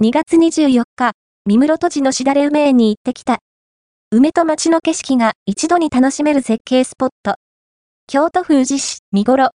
2月24日、三室戸寺のしだれ梅園に行ってきた。梅と町の景色が一度に楽しめる絶景スポット。京都府宇治市、見頃。